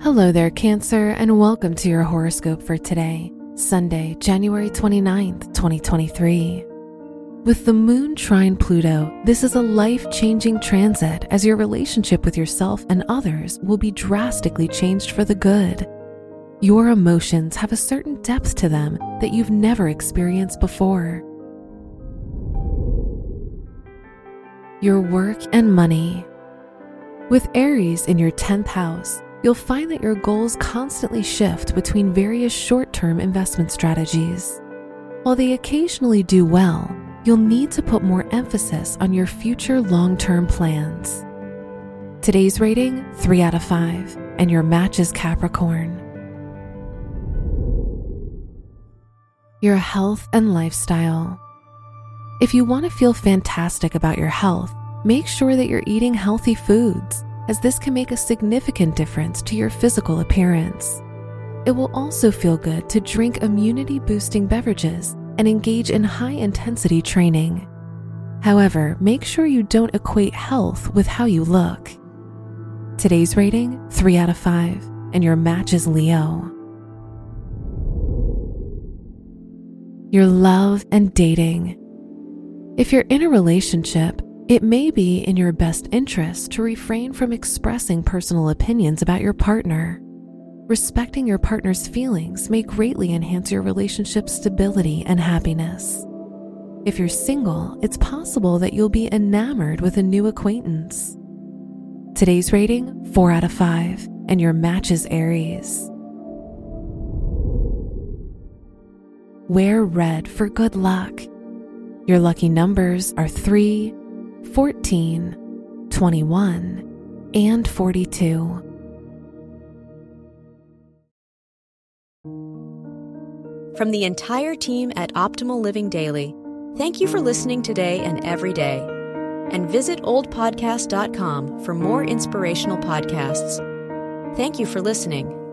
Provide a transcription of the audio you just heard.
Hello there, Cancer, and welcome to your horoscope for today, Sunday, January 29th, 2023. With the moon trine Pluto, this is a life changing transit as your relationship with yourself and others will be drastically changed for the good. Your emotions have a certain depth to them that you've never experienced before. Your work and money. With Aries in your 10th house, you'll find that your goals constantly shift between various short term investment strategies. While they occasionally do well, you'll need to put more emphasis on your future long term plans. Today's rating 3 out of 5, and your match is Capricorn. Your health and lifestyle. If you want to feel fantastic about your health, make sure that you're eating healthy foods as this can make a significant difference to your physical appearance. It will also feel good to drink immunity boosting beverages and engage in high intensity training. However, make sure you don't equate health with how you look. Today's rating 3 out of 5, and your match is Leo. Your love and dating. If you're in a relationship, it may be in your best interest to refrain from expressing personal opinions about your partner. Respecting your partner's feelings may greatly enhance your relationship's stability and happiness. If you're single, it's possible that you'll be enamored with a new acquaintance. Today's rating 4 out of 5, and your match is Aries. Wear red for good luck. Your lucky numbers are 3, 14, 21, and 42. From the entire team at Optimal Living Daily, thank you for listening today and every day. And visit oldpodcast.com for more inspirational podcasts. Thank you for listening.